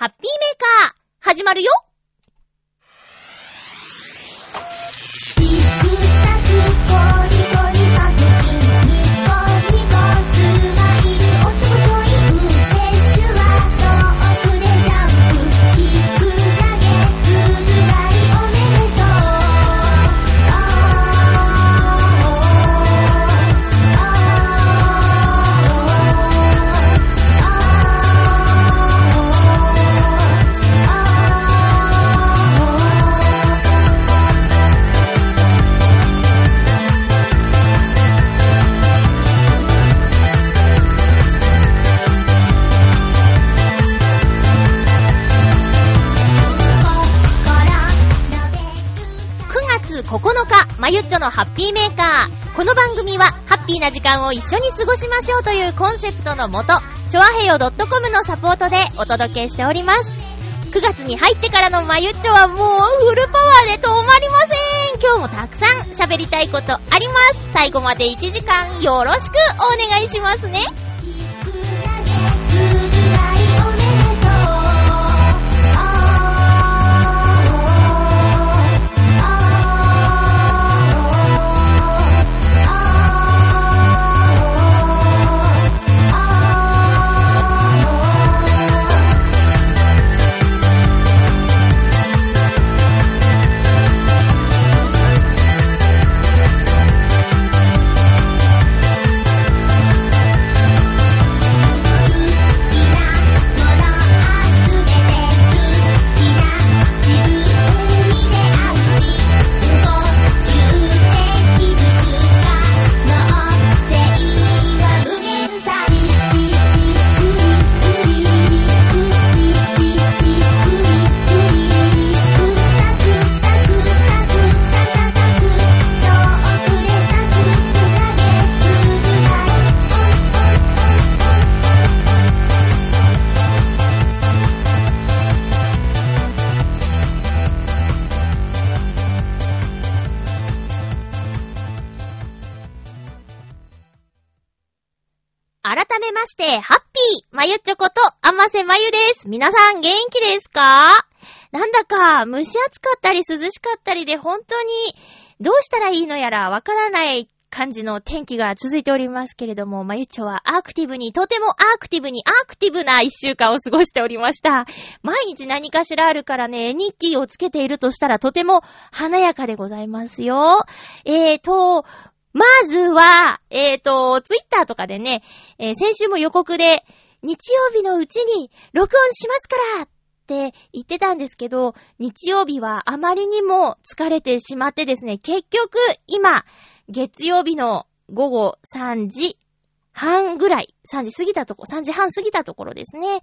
ハッピーメーカー、始まるよ。ゆっちょのハッピーメーカー。この番組は、ハッピーな時間を一緒に過ごしましょうというコンセプトのもと、ちょわへよ .com のサポートでお届けしております。9月に入ってからのまゆっちょはもうフルパワーで止まりません今日もたくさん喋りたいことあります最後まで1時間よろしくお願いしますね皆さん元気ですか？なんだか、蒸し暑かったり涼しかったりで本当に、どうしたらいいのやらわからない感じの天気が続いておりますけれども、まゆちょはアクティブに、とてもアクティブに、アクティブな一週間を過ごしておりました。毎日何かしらあるからね、日記をつけているとしたらとても華やかでございますよ。えーと、まずは、えーと、ツイッターとかでね、えー先週も予告で、日曜日のうちに録音しますからって言ってたんですけど、日曜日はあまりにも疲れてしまってですね、結局今、月曜日の午後3時半ぐらい、3時過ぎたとこ、3時半過ぎたところですね。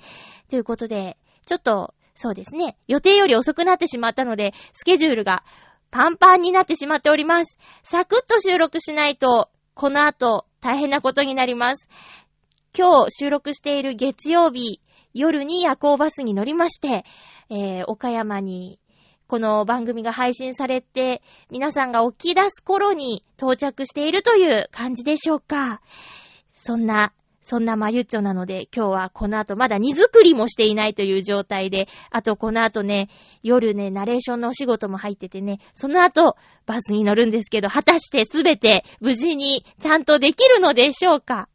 ということで、ちょっと、そうですね、予定より遅くなってしまったので、スケジュールがパンパンになってしまっております。サクッと収録しないと、この後、大変なことになります。今日収録している月曜日、夜に夜行バスに乗りまして、えー、岡山に、この番組が配信されて、皆さんが起き出す頃に到着しているという感じでしょうか。そんな、そんなまゆっちょなので、今日はこの後まだ荷造りもしていないという状態で、あとこの後ね、夜ね、ナレーションのお仕事も入っててね、その後、バスに乗るんですけど、果たしてすべて無事にちゃんとできるのでしょうか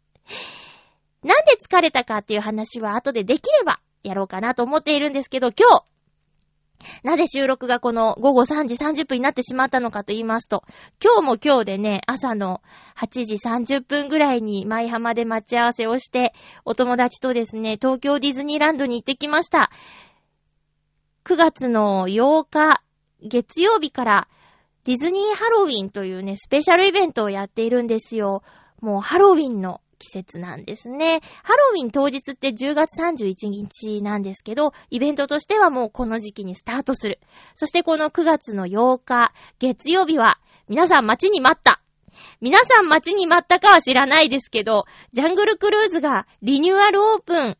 なんで疲れたかっていう話は後でできればやろうかなと思っているんですけど、今日、なぜ収録がこの午後3時30分になってしまったのかと言いますと、今日も今日でね、朝の8時30分ぐらいに舞浜で待ち合わせをして、お友達とですね、東京ディズニーランドに行ってきました。9月の8日、月曜日からディズニーハロウィンというね、スペシャルイベントをやっているんですよ。もうハロウィンの季節なんですね。ハロウィン当日って10月31日なんですけど、イベントとしてはもうこの時期にスタートする。そしてこの9月の8日、月曜日は、皆さん待ちに待った。皆さん待ちに待ったかは知らないですけど、ジャングルクルーズがリニューアルオープン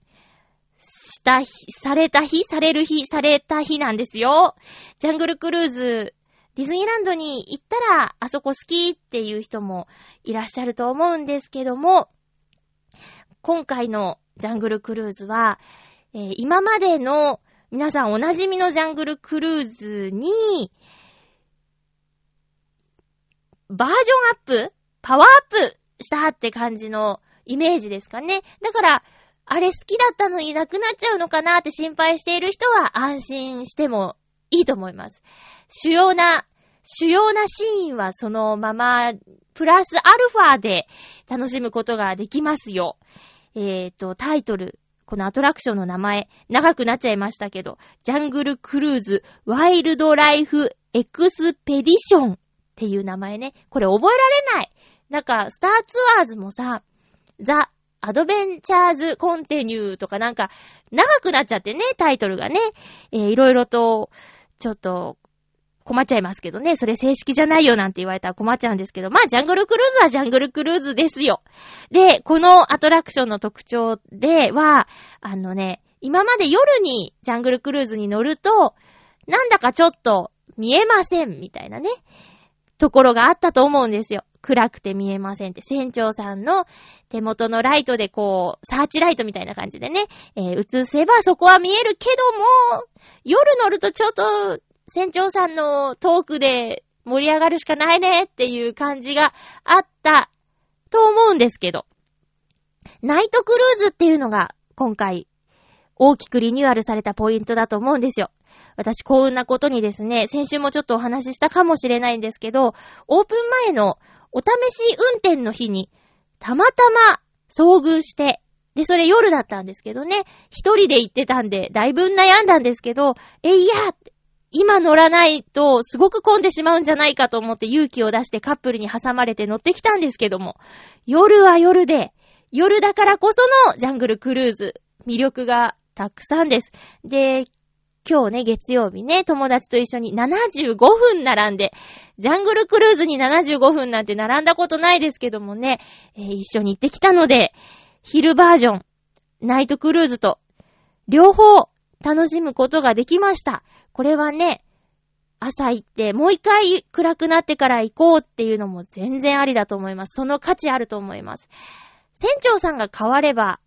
した日、された日、される日、された日なんですよ。ジャングルクルーズ、ディズニーランドに行ったら、あそこ好きっていう人もいらっしゃると思うんですけども、今回のジャングルクルーズは、えー今までの皆さんお馴染みのジャングルクルーズに、バージョンアップパワーアップしたって感じのイメージですかね。だから、あれ好きだったのになくなっちゃうのかなって心配している人は安心してもいいと思います。主要な、主要なシーンはそのまま、プラスアルファで楽しむことができますよ。えっ、ー、と、タイトル、このアトラクションの名前、長くなっちゃいましたけど、ジャングルクルーズワイルドライフエクスペディションっていう名前ね。これ覚えられない。なんか、スターツアーズもさ、ザ・アドベンチャーズ・コンテニューとかなんか、長くなっちゃってね、タイトルがね。えー、いろいろと、ちょっと、困っちゃいますけどね。それ正式じゃないよなんて言われたら困っちゃうんですけど。まあ、ジャングルクルーズはジャングルクルーズですよ。で、このアトラクションの特徴では、あのね、今まで夜にジャングルクルーズに乗ると、なんだかちょっと見えませんみたいなね、ところがあったと思うんですよ。暗くて見えませんって、船長さんの手元のライトでこう、サーチライトみたいな感じでね、えー、映せばそこは見えるけども、夜乗るとちょっと、船長さんのトークで盛り上がるしかないねっていう感じがあったと思うんですけど、ナイトクルーズっていうのが今回大きくリニューアルされたポイントだと思うんですよ。私幸運なことにですね、先週もちょっとお話ししたかもしれないんですけど、オープン前のお試し運転の日に、たまたま遭遇して、で、それ夜だったんですけどね、一人で行ってたんで、だいぶ悩んだんですけど、えいや今乗らないと、すごく混んでしまうんじゃないかと思って勇気を出してカップルに挟まれて乗ってきたんですけども、夜は夜で、夜だからこそのジャングルクルーズ、魅力がたくさんです。で、今日ね、月曜日ね、友達と一緒に75分並んで、ジャングルクルーズに75分なんて並んだことないですけどもね、えー、一緒に行ってきたので、昼バージョン、ナイトクルーズと、両方楽しむことができました。これはね、朝行って、もう一回暗くなってから行こうっていうのも全然ありだと思います。その価値あると思います。船長さんが変われば、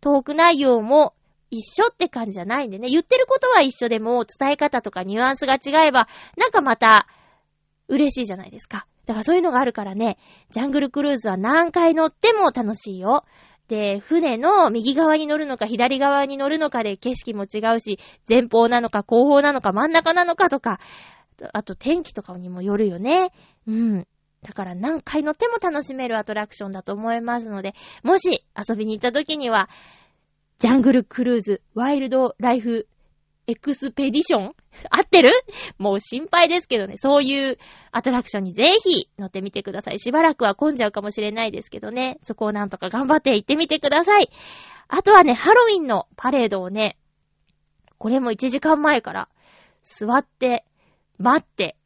トーク内容も一緒って感じじゃないんでね。言ってることは一緒でも、伝え方とかニュアンスが違えば、なんかまた、嬉しいじゃないですか。だからそういうのがあるからね、ジャングルクルーズは何回乗っても楽しいよ。で、船の右側に乗るのか左側に乗るのかで景色も違うし、前方なのか後方なのか真ん中なのかとか、あと天気とかにもよるよね。うん。だから何回乗っても楽しめるアトラクションだと思いますので、もし遊びに行った時には、ジャングルクルーズ、ワイルドライフエクスペディション？合ってる？もう心配ですけどね。そういうアトラクションにぜひ乗ってみてください。しばらくは混んじゃうかもしれないですけどね。そこをなんとか頑張って行ってみてください。あとはね、ハロウィンのパレードをね、これも1時間前から座って、待って、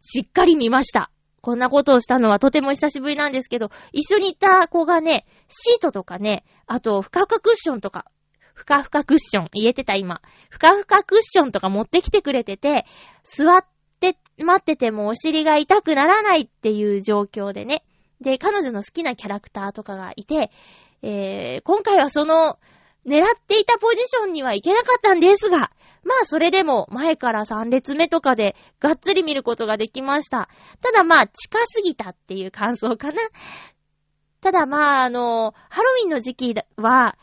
しっかり見ました。こんなことをしたのはとても久しぶりなんですけど、一緒に行った子がね、シートとかね、あと、ふかふかクッションとか、ふかふかクッション、言えてた今。ふかふかクッションとか持ってきてくれてて、座って待っててもお尻が痛くならないっていう状況でね。で、彼女の好きなキャラクターとかがいて、えー、今回はその、狙っていたポジションには行けなかったんですが、まあそれでも前から3列目とかでがっつり見ることができました。ただまあ近すぎたっていう感想かな。ただまああの、ハロウィンの時期は、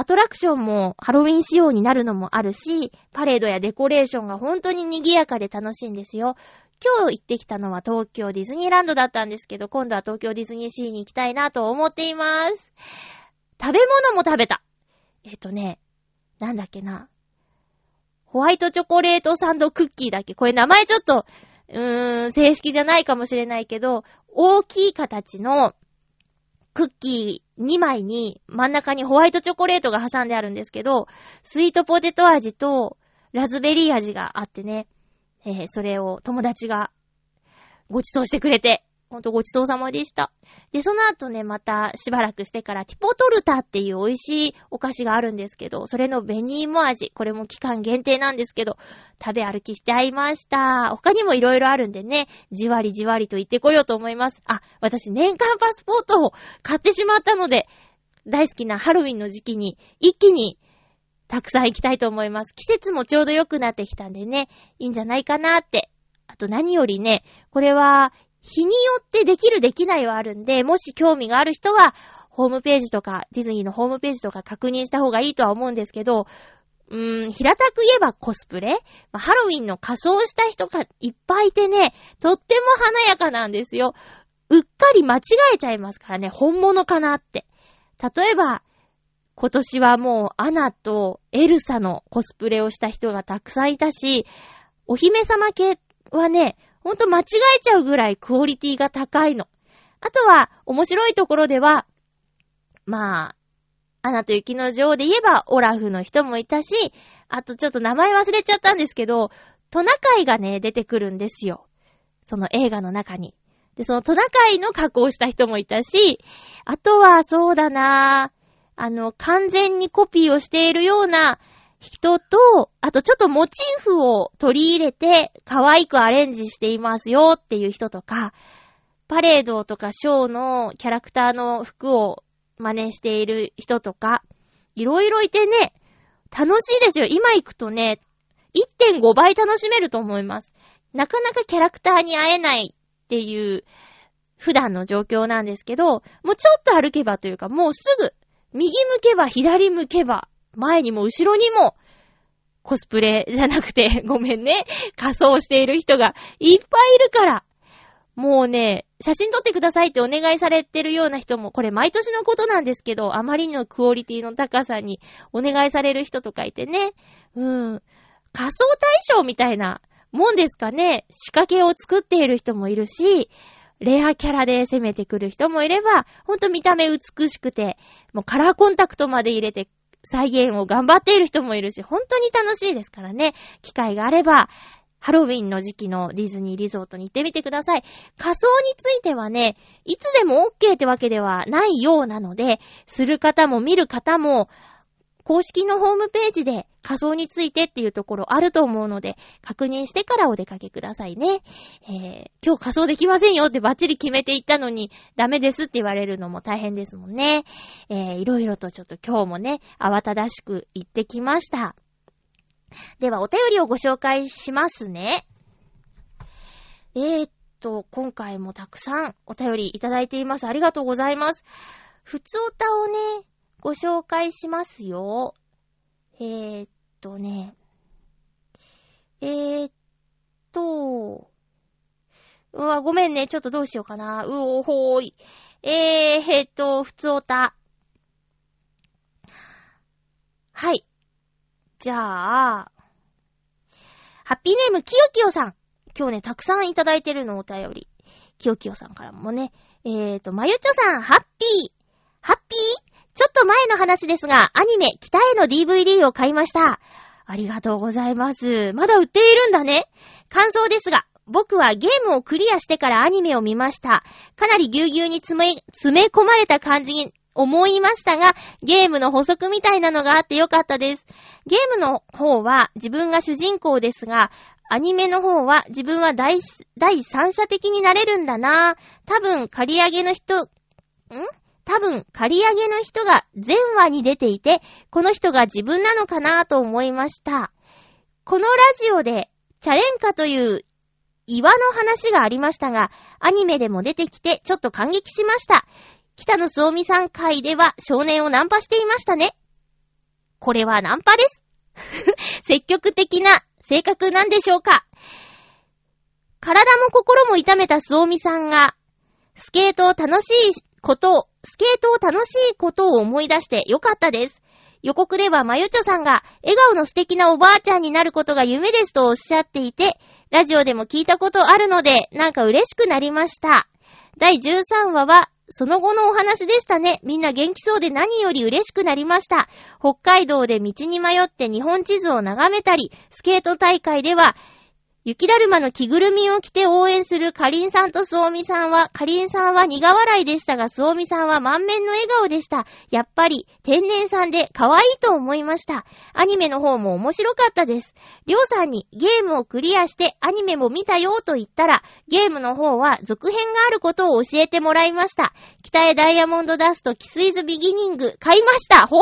アトラクションもハロウィン仕様になるのもあるし、パレードやデコレーションが本当に賑やかで楽しいんですよ。今日行ってきたのは東京ディズニーランドだったんですけど、今度は東京ディズニーシーに行きたいなと思っています。食べ物も食べた。えっ、とね、なんだっけな。ホワイトチョコレートサンドクッキーだっけこれ名前ちょっと、うーん、正式じゃないかもしれないけど、大きい形のクッキー2枚に真ん中にホワイトチョコレートが挟んであるんですけど、スイートポテト味とラズベリー味があってね、えー、それを友達がご馳走してくれて、ほんとごちそうさまでした。で、その後ね、またしばらくしてからティポトルタっていう美味しいお菓子があるんですけど、それの紅芋味、これも期間限定なんですけど、食べ歩きしちゃいました。他にも色々あるんでね、じわりじわりと行ってこようと思います。あ、私年間パスポートを買ってしまったので、大好きなハロウィンの時期に一気にたくさん行きたいと思います。季節もちょうど良くなってきたんでね、いいんじゃないかなって。あと何よりね、これは、日によってできるできないはあるんで、もし興味がある人は、ホームページとか、ディズニーのホームページとか確認した方がいいとは思うんですけど、うーん、平たく言えばコスプレ、まあハロウィンの仮装した人がいっぱいいてね、とっても華やかなんですよ。うっかり間違えちゃいますからね、本物かなって。例えば、今年はもうアナとエルサのコスプレをした人がたくさんいたし、お姫様系はね、ほんと間違えちゃうぐらいクオリティが高いの。あとは、面白いところでは、まあ、アナと雪の女王で言えば、オラフの人もいたし、あとちょっと名前忘れちゃったんですけど、トナカイがね、出てくるんですよ。その映画の中に。で、そのトナカイの加工した人もいたし、あとはそうだなあの、完全にコピーをしているような人と、あとちょっとモチーフを取り入れて可愛くアレンジしていますよっていう人とか、パレードとかショーのキャラクターの服を真似している人とか、いろいろいてね、楽しいですよ。今行くとね、1.5倍楽しめると思います。なかなかキャラクターに会えないっていう普段の状況なんですけど、もうちょっと歩けばというか、もうすぐ、右向けば左向けば、前にも後ろにも、コスプレじゃなくて、ごめんね、仮装している人がいっぱいいるから、もうね、写真撮ってくださいってお願いされてるような人も、これ毎年のことなんですけど、あまりのクオリティの高さにお願いされる人とかいてね。うん。仮装対象みたいなもんですかね。仕掛けを作っている人もいるし、レアキャラで攻めてくる人もいれば、ほんと見た目美しくて、もうカラーコンタクトまで入れて再現を頑張っている人もいるし、本当に楽しいですからね。機会があれば、ハロウィンの時期のディズニーリゾートに行ってみてください。仮装についてはね、いつでも OK ってわけではないようなので、する方も見る方も、公式のホームページで仮装についてっていうところあると思うので、確認してからお出かけくださいね。えー、今日仮装できませんよってバッチリ決めていったのに、ダメですって言われるのも大変ですもんね。えー、いろいろとちょっと今日もね、慌ただしく行ってきました。では、お便りをご紹介しますね。えー、っと、今回もたくさんお便りいただいています。ありがとうございます。ふつおたをね、ご紹介しますよ。えー、っとね。えー、っと、うわ、ごめんね。ちょっとどうしようかな。うおほーい。えー、えー、っと、ふつおた。はい。じゃあ、ハッピーネーム、きよきよさん。今日ね、たくさんいただいてるのお便り。きよきよさんからもね。えーと、まゆちょさん、ハッピー。ハッピー？ちょっと前の話ですが、アニメ、北への DVD を買いました。ありがとうございます。まだ売っているんだね。感想ですが、僕はゲームをクリアしてからアニメを見ました。かなりぎゅうぎゅうに詰め、詰め込まれた感じに思いましたが、ゲームの補足みたいなのがあってよかったです。ゲームの方は自分が主人公ですが、アニメの方は自分は第第三者的になれるんだなぁ多分借り上げの人、ん？多分借り上げの人が前話に出ていて、この人が自分なのかなと思いました。このラジオで、チャレンカという岩の話がありましたが、アニメでも出てきてちょっと感激しました。北野すおみさん会では少年をナンパしていましたね。これはナンパです。積極的な性格なんでしょうか体も心も痛めたすおみさんが、スケートを楽しいことを、スケートを楽しいことを思い出してよかったです。予告ではまゆちょさんが笑顔の素敵なおばあちゃんになることが夢ですとおっしゃっていて、ラジオでも聞いたことあるので、なんか嬉しくなりました。第13話は、その後のお話でしたね。みんな元気そうで何より嬉しくなりました。北海道で道に迷って日本地図を眺めたり、スケート大会では、雪だるまの着ぐるみを着て応援するかりんさんとすおみさんは、かりんさんは苦笑いでしたが、すおみさんは満面の笑顔でした。やっぱり、天然さんで可愛いと思いました。アニメの方も面白かったです。りょうさんにゲームをクリアしてアニメも見たよと言ったら、ゲームの方は続編があることを教えてもらいました。北へダイヤモンドダストキスイズビギニング買いました。ほん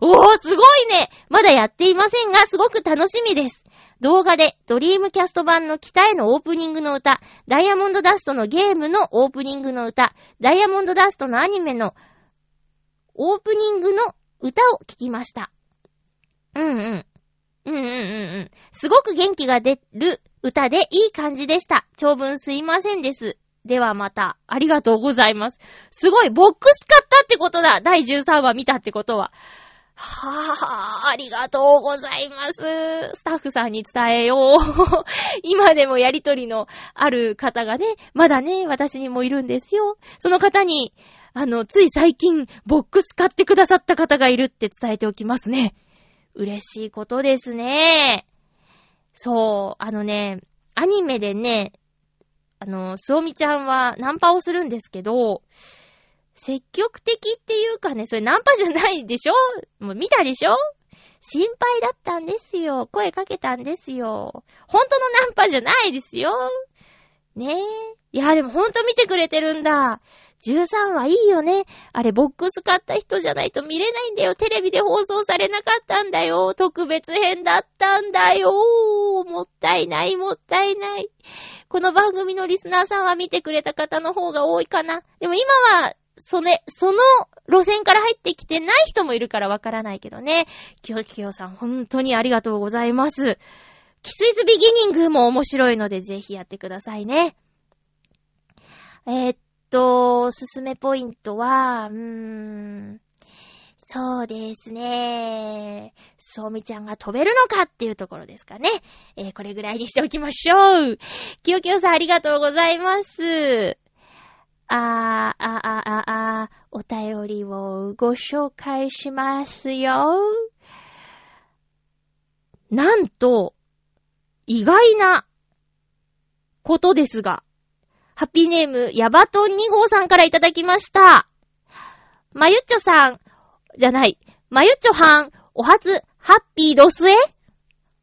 とおー、すごいねまだやっていませんが、すごく楽しみです。動画でドリームキャスト版の北へのオープニングの歌、ダイヤモンドダストのゲームのオープニングの歌、ダイヤモンドダストのアニメのオープニングの歌を聴きました。うんうん。うんうんうんうん。すごく元気が出る歌でいい感じでした。長文すいませんです。ではまた、ありがとうございます。すごい、ボックス買ったってことだ第13話見たってことは。はぁ、ありがとうございます。スタッフさんに伝えよう。今でもやりとりのある方がね、まだね、私にもいるんですよ。その方に、あの、つい最近、ボックス買ってくださった方がいるって伝えておきますね。嬉しいことですね。そう、あのね、アニメでね、あの、すおみちゃんはナンパをするんですけど、積極的っていうかね、それナンパじゃないでしょ？もう見たでしょ？心配だったんですよ。声かけたんですよ。本当のナンパじゃないですよ。ねえ。いや、でもほんと見てくれてるんだ。13はいいよね。あれ、ボックス買った人じゃないと見れないんだよ。テレビで放送されなかったんだよ。特別編だったんだよ。もったいない、もったいない。この番組のリスナーさんは見てくれた方の方が多いかな。でも今は、それ、その路線から入ってきてない人もいるからわからないけどね。きよきよさん、本当にありがとうございます。キスイズビギニングも面白いので、ぜひやってくださいね。えーっと、おすすめポイントは、うーん、そうですね。そうみちゃんが飛べるのかっていうところですかね。えーこれぐらいにしておきましょう。きよきよさんありがとうございます。あー、ご紹介しますよ。なんと、意外なことですが、ハッピーネーム、ヤバトン2号さんからいただきました。まゆっちょさん、じゃない、まゆっちょはん、お初、ハッピーロスエ？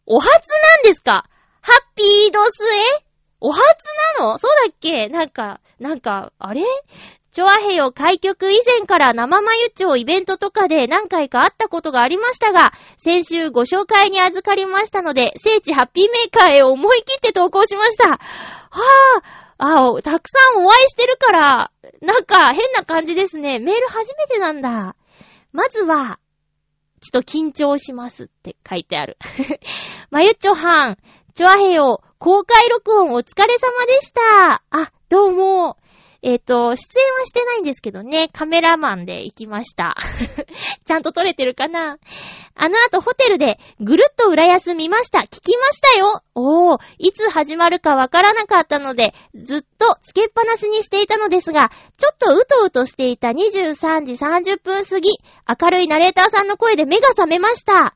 お初なんですか？ハッピーロスエ？お初なの？そうだっけ？なんか、なんか、あれ？チョアヘヨ開局以前から生まゆちょイベントとかで何回か会ったことがありましたが、先週ご紹介に預かりましたので、聖地ハッピーメーカーへ思い切って投稿しました。はあ、あたくさんお会いしてるから、なんか変な感じですね。メール初めてなんだ。まずは、ちょっと緊張しますって書いてある。まゆっちょはん、チョアヘヨ、公開録音お疲れ様でした。あ、どうも。えっ、と、出演はしてないんですけどね、カメラマンで行きました。ちゃんと撮れてるかな？あの後ホテルでぐるっと浦安見ました。聞きましたよおー、いつ始まるかわからなかったので、ずっとつけっぱなしにしていたのですが、ちょっとうとうとしていた23時30分過ぎ、明るいナレーターさんの声で目が覚めました。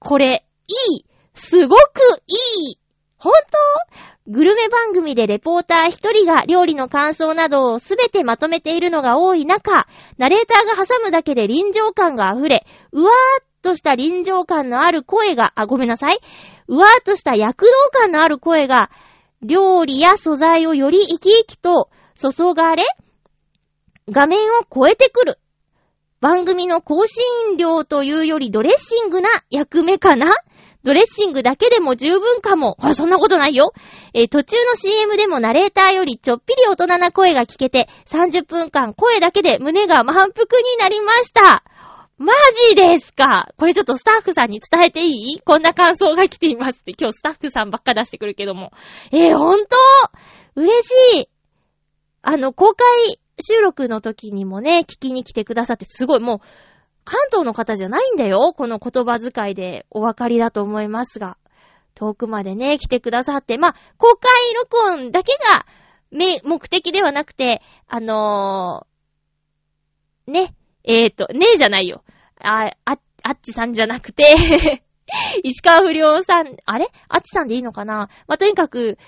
これ、いいすごくいい本当？グルメ番組でレポーター一人が料理の感想などをすべてまとめているのが多い中、ナレーターが挟むだけで臨場感が溢れ、うわーっとした臨場感のある声が、あ、ごめんなさい。うわーっとした躍動感のある声が、料理や素材をより生き生きと注がれ、画面を超えてくる。番組の更新量というよりドレッシングな役目かなドレッシングだけでも十分かも。あ、そんなことないよ。えー途中の CM でもナレーターよりちょっぴり大人な声が聞けて、30分間声だけで胸が満腹になりました。マジですか？これちょっとスタッフさんに伝えていい？こんな感想が来ていますって今日スタッフさんばっか出してくるけども。えー、ほんと嬉しいあの、公開収録の時にもね、聞きに来てくださって、すごいもう、関東の方じゃないんだよ。この言葉遣いでお分かりだと思いますが。遠くまでね、来てくださって、まあ、公開録音だけが、め、目的ではなくて、あのー、ね、えーと、ねえじゃないよ。あ、あ、あっちさんじゃなくて、石川不良さん、あれ？あっちさんでいいのかな？まあ、とにかく、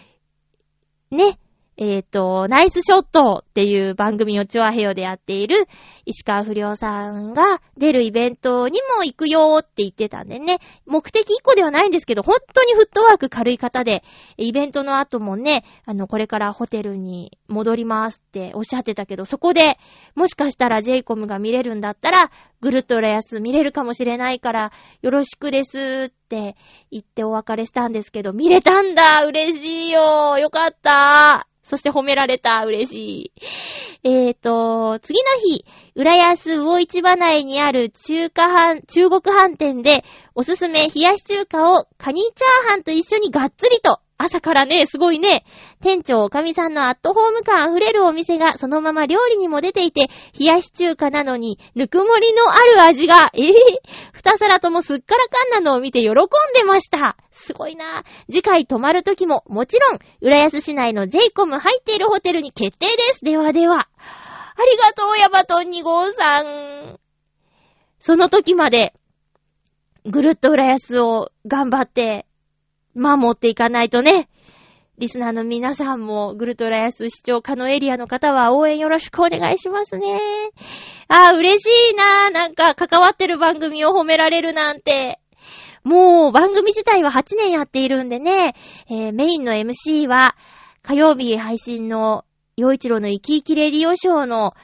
ね、えっ、と、ナイスショットっていう番組をチョアヘヨでやっている石川不良さんが出るイベントにも行くよって言ってたんでね、目的一個ではないんですけど、本当にフットワーク軽い方で、イベントの後もね、あの、これからホテルに戻りますっておっしゃってたけど、そこで、もしかしたら j イコムが見れるんだったら、ぐるっと浦安見れるかもしれないから、よろしくですって言ってお別れしたんですけど、見れたんだ！嬉しいよ！よかった！そして褒められた。嬉しい。えーと、次の日、浦安魚市場内にある中華飯、中国飯店で、おすすめ冷やし中華をカニチャーハンと一緒にがっつりと朝からね、すごいね。店長、おかみさんのアットホーム感溢れるお店がそのまま料理にも出ていて、冷やし中華なのに、ぬくもりのある味が、えぇ、ー、二皿ともすっからかんなのを見て喜んでました。すごいな次回泊まるときも、もちろん、浦安市内の j イコム入っているホテルに決定です。ではでは。ありがとう、ヤバトン2号さん。その時まで、ぐるっと浦安を頑張って守っていかないとね。リスナーの皆さんも、グルトラヤス市長可のエリアの方は応援よろしくお願いしますね。あ、嬉しいな。なんか、関わってる番組を褒められるなんて。もう、番組自体は8年やっているんでね、えー、メインの MC は、火曜日配信の、洋一郎の生き生きレディオショーの、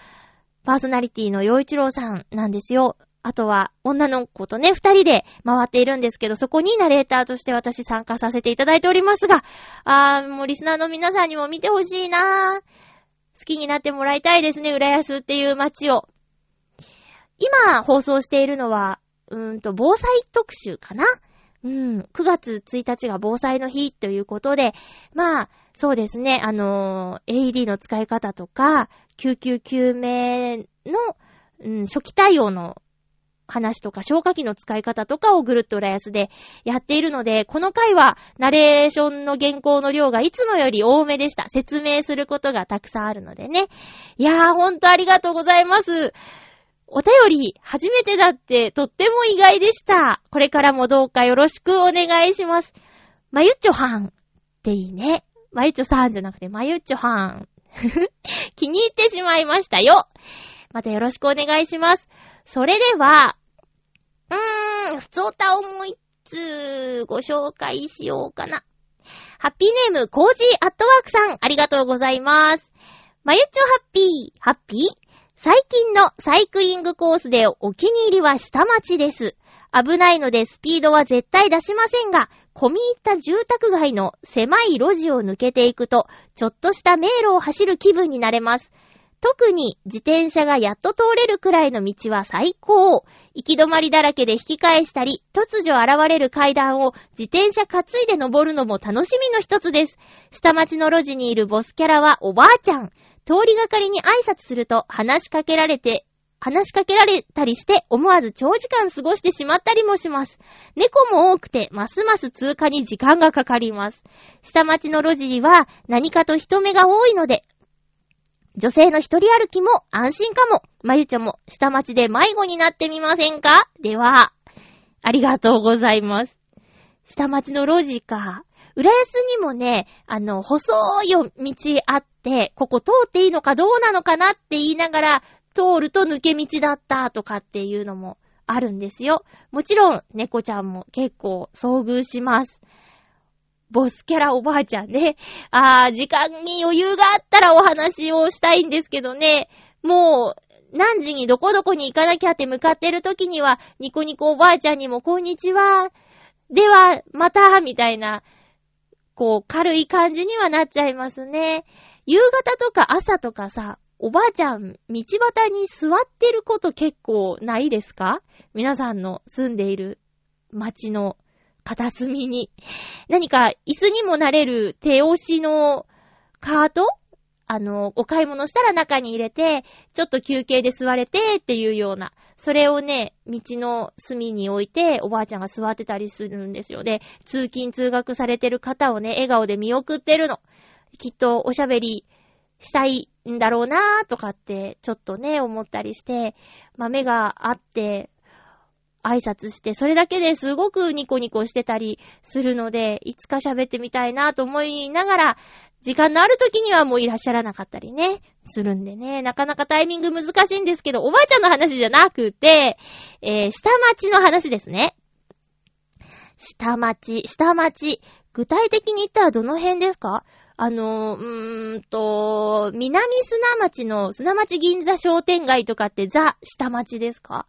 パーソナリティの洋一郎さんなんですよ。あとは、女の子とね、二人で回っているんですけど、そこにナレーターとして私参加させていただいておりますが、あー、もうリスナーの皆さんにも見てほしいなー。好きになってもらいたいですね、浦安っていう街を。今、放送しているのは、うーんと、防災特集かな？うん、9月1日が防災の日ということで、まあ、そうですね、あのー、AED の使い方とか、救急救命の、うん、初期対応の話とか消火器の使い方とかをぐるっと浦安でやっているので、この回はナレーションの原稿の量がいつもより多めでした。説明することがたくさんあるのでね。いやー、ほんとありがとうございます。お便り、初めてだってとっても意外でした。これからもどうかよろしくお願いします。まゆっちょはんっていいね。まゆっちょさんじゃなくてまゆっちょはん。気に入ってしまいましたよ。またよろしくお願いします。それでは、うーん、ふつおたをもう一つご紹介しようかな。ハッピーネーム、コージーアットワークさん、ありがとうございます。まゆっちょハッピー、ハッピー？最近のサイクリングコースでお気に入りは下町です。危ないのでスピードは絶対出しませんが、込み入った住宅街の狭い路地を抜けていくと、ちょっとした迷路を走る気分になれます。特に自転車がやっと通れるくらいの道は最高。行き止まりだらけで引き返したり、突如現れる階段を自転車担いで登るのも楽しみの一つです。下町の路地にいるボスキャラはおばあちゃん。通りがかりに挨拶すると話しかけられて、話しかけられたりして思わず長時間過ごしてしまったりもします。猫も多くてますます通過に時間がかかります。下町の路地は何かと人目が多いので女性の一人歩きも安心かも。まゆちょも下町で迷子になってみませんか？では、ありがとうございます。下町の路地か。浦安にもね、あの、細い道あって、ここ通っていいのかどうなのかなって言いながら、通ると抜け道だったとかっていうのもあるんですよ。もちろん、猫ちゃんも結構遭遇します。ボスキャラおばあちゃんね。あー、時間に余裕があったらお話をしたいんですけどね。もう、何時にどこどこに行かなきゃって向かってる時には、ニコニコおばあちゃんにもこんにちは。では、また、みたいな、こう、軽い感じにはなっちゃいますね。夕方とか朝とかさ、おばあちゃん、道端に座ってること結構ないですか？皆さんの住んでいる街の片隅に。何か椅子にもなれる手押しのカート？あの、お買い物したら中に入れて、ちょっと休憩で座れてっていうような、それをね、道の隅に置いて、おばあちゃんが座ってたりするんですよ。で、通勤通学されてる方をね、笑顔で見送ってるの。きっとおしゃべりしたいんだろうなーとかって、ちょっとね、思ったりして、まあ、目があって、挨拶して、それだけですごくニコニコしてたりするので、いつか喋ってみたいなと思いながら、時間のある時にはもういらっしゃらなかったりね、するんでね、なかなかタイミング難しいんですけど、おばあちゃんの話じゃなくて、えー、下町の話ですね。下町、下町。具体的に言ったらどの辺ですか？あの、うーんと、南砂町の砂町銀座商店街とかってザ下町ですか？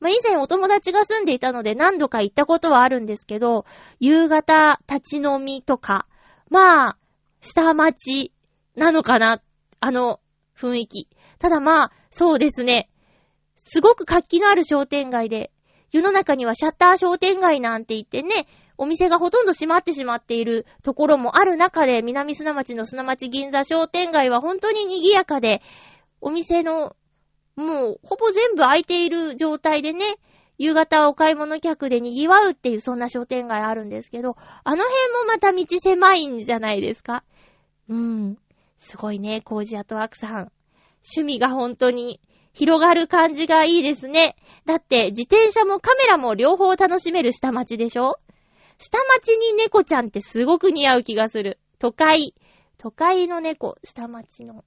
まあ、以前お友達が住んでいたので何度か行ったことはあるんですけど、夕方立ち飲みとか、まあ、下町なのかなあの雰囲気。ただまあ、そうですね。すごく活気のある商店街で、世の中にはシャッター商店街なんて言ってね、お店がほとんど閉まってしまっているところもある中で、南砂町の砂町銀座商店街は本当に賑やかで、お店のもう、ほぼ全部空いている状態でね、夕方お買い物客で賑わうっていうそんな商店街あるんですけど、あの辺もまた道狭いんじゃないですか？うん。すごいね、コージアトワークさん。趣味が本当に広がる感じがいいですね。だって、自転車もカメラも両方楽しめる下町でしょ？下町に猫ちゃんってすごく似合う気がする。都会。都会の猫、下町の。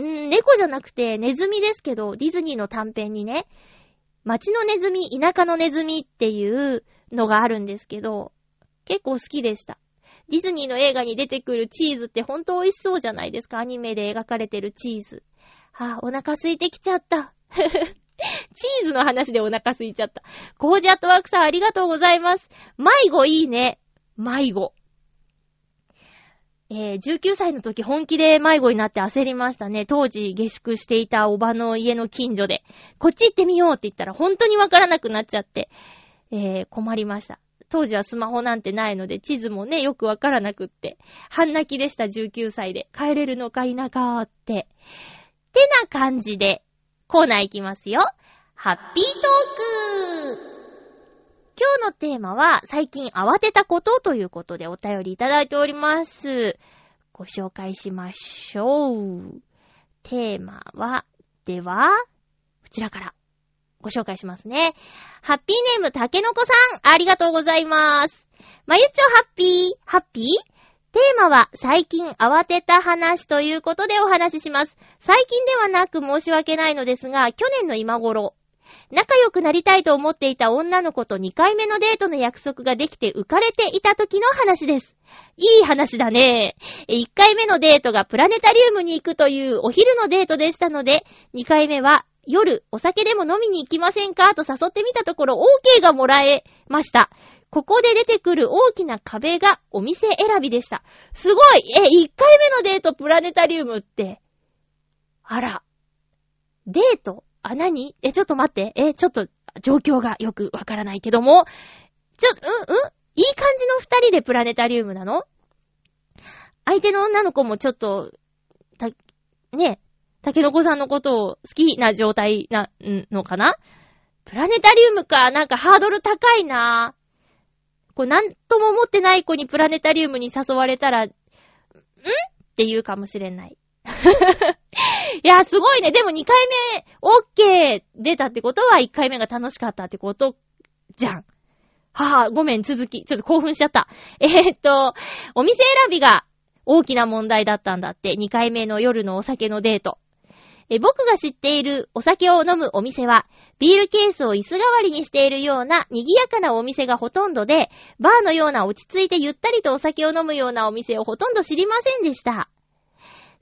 ん猫じゃなくてネズミですけど、ディズニーの短編にね、街のネズミ、田舎のネズミっていうのがあるんですけど、結構好きでした。ディズニーの映画に出てくるチーズってほんと美味しそうじゃないですか。アニメで描かれてるチーズ。はぁ、あ、お腹空いてきちゃった。チーズの話でお腹空いちゃった。コージアットワークさんありがとうございます。迷子いいね。迷子。えー、19歳の時本気で迷子になって焦りましたね。当時下宿していたおばの家の近所で、こっち行ってみようって言ったら本当にわからなくなっちゃって、えー、困りました。当時はスマホなんてないので、地図もね、よくわからなくって、半泣きでした、19歳で。帰れるのか否かって。てな感じで、コーナー行きますよ。ハッピートーク今日のテーマは、最近慌てたことということでお便りいただいております。ご紹介しましょう。テーマは、では、こちらからご紹介しますね。ハッピーネームたけのこさん、ありがとうございます。まゆちょハッピー、ハッピー？テーマは最近慌てた話ということでお話しします。最近ではなく申し訳ないのですが、去年の今頃、仲良くなりたいと思っていた女の子と2回目のデートの約束ができて浮かれていた時の話です。いい話だね。1回目のデートがプラネタリウムに行くというお昼のデートでしたので、2回目は夜お酒でも飲みに行きませんかと誘ってみたところ OK がもらえました。ここで出てくる大きな壁がお店選びでした。すごいえ、1回目のデートプラネタリウムって。あら。デート？あ、何？え、ちょっと待って。え、ちょっと、状況がよくわからないけども。ちょ、うんうん？いい感じの二人でプラネタリウムなの？相手の女の子もちょっと、た、ね、竹の子さんのことを好きな状態な、んのかな？プラネタリウムか、なんかハードル高いな。これなんとも思ってない子にプラネタリウムに誘われたら、ん？って言うかもしれない。いや、すごいね。でも2回目、OK 出たってことは1回目が楽しかったってことじゃん。はぁ、ごめん、続き。ちょっと興奮しちゃった。えー、っと、お店選びが大きな問題だったんだって。2回目の夜のお酒のデート。え、僕が知っているお酒を飲むお店は、ビールケースを椅子代わりにしているような賑やかなお店がほとんどで、バーのような落ち着いてゆったりとお酒を飲むようなお店をほとんど知りませんでした。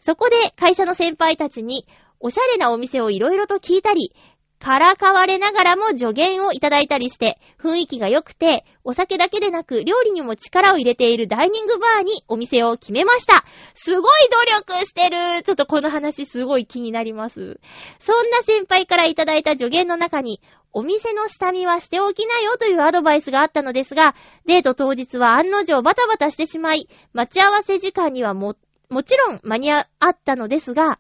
そこで会社の先輩たちに、おしゃれなお店をいろいろと聞いたり、からかわれながらも助言をいただいたりして、雰囲気が良くて、お酒だけでなく料理にも力を入れているダイニングバーにお店を決めました。すごい努力してるちょっとこの話すごい気になります。そんな先輩からいただいた助言の中に、お店の下見はしておきなよというアドバイスがあったのですが、デート当日は案の定バタバタしてしまい、待ち合わせ時間にはもっもちろん間に合ったのですが、ん？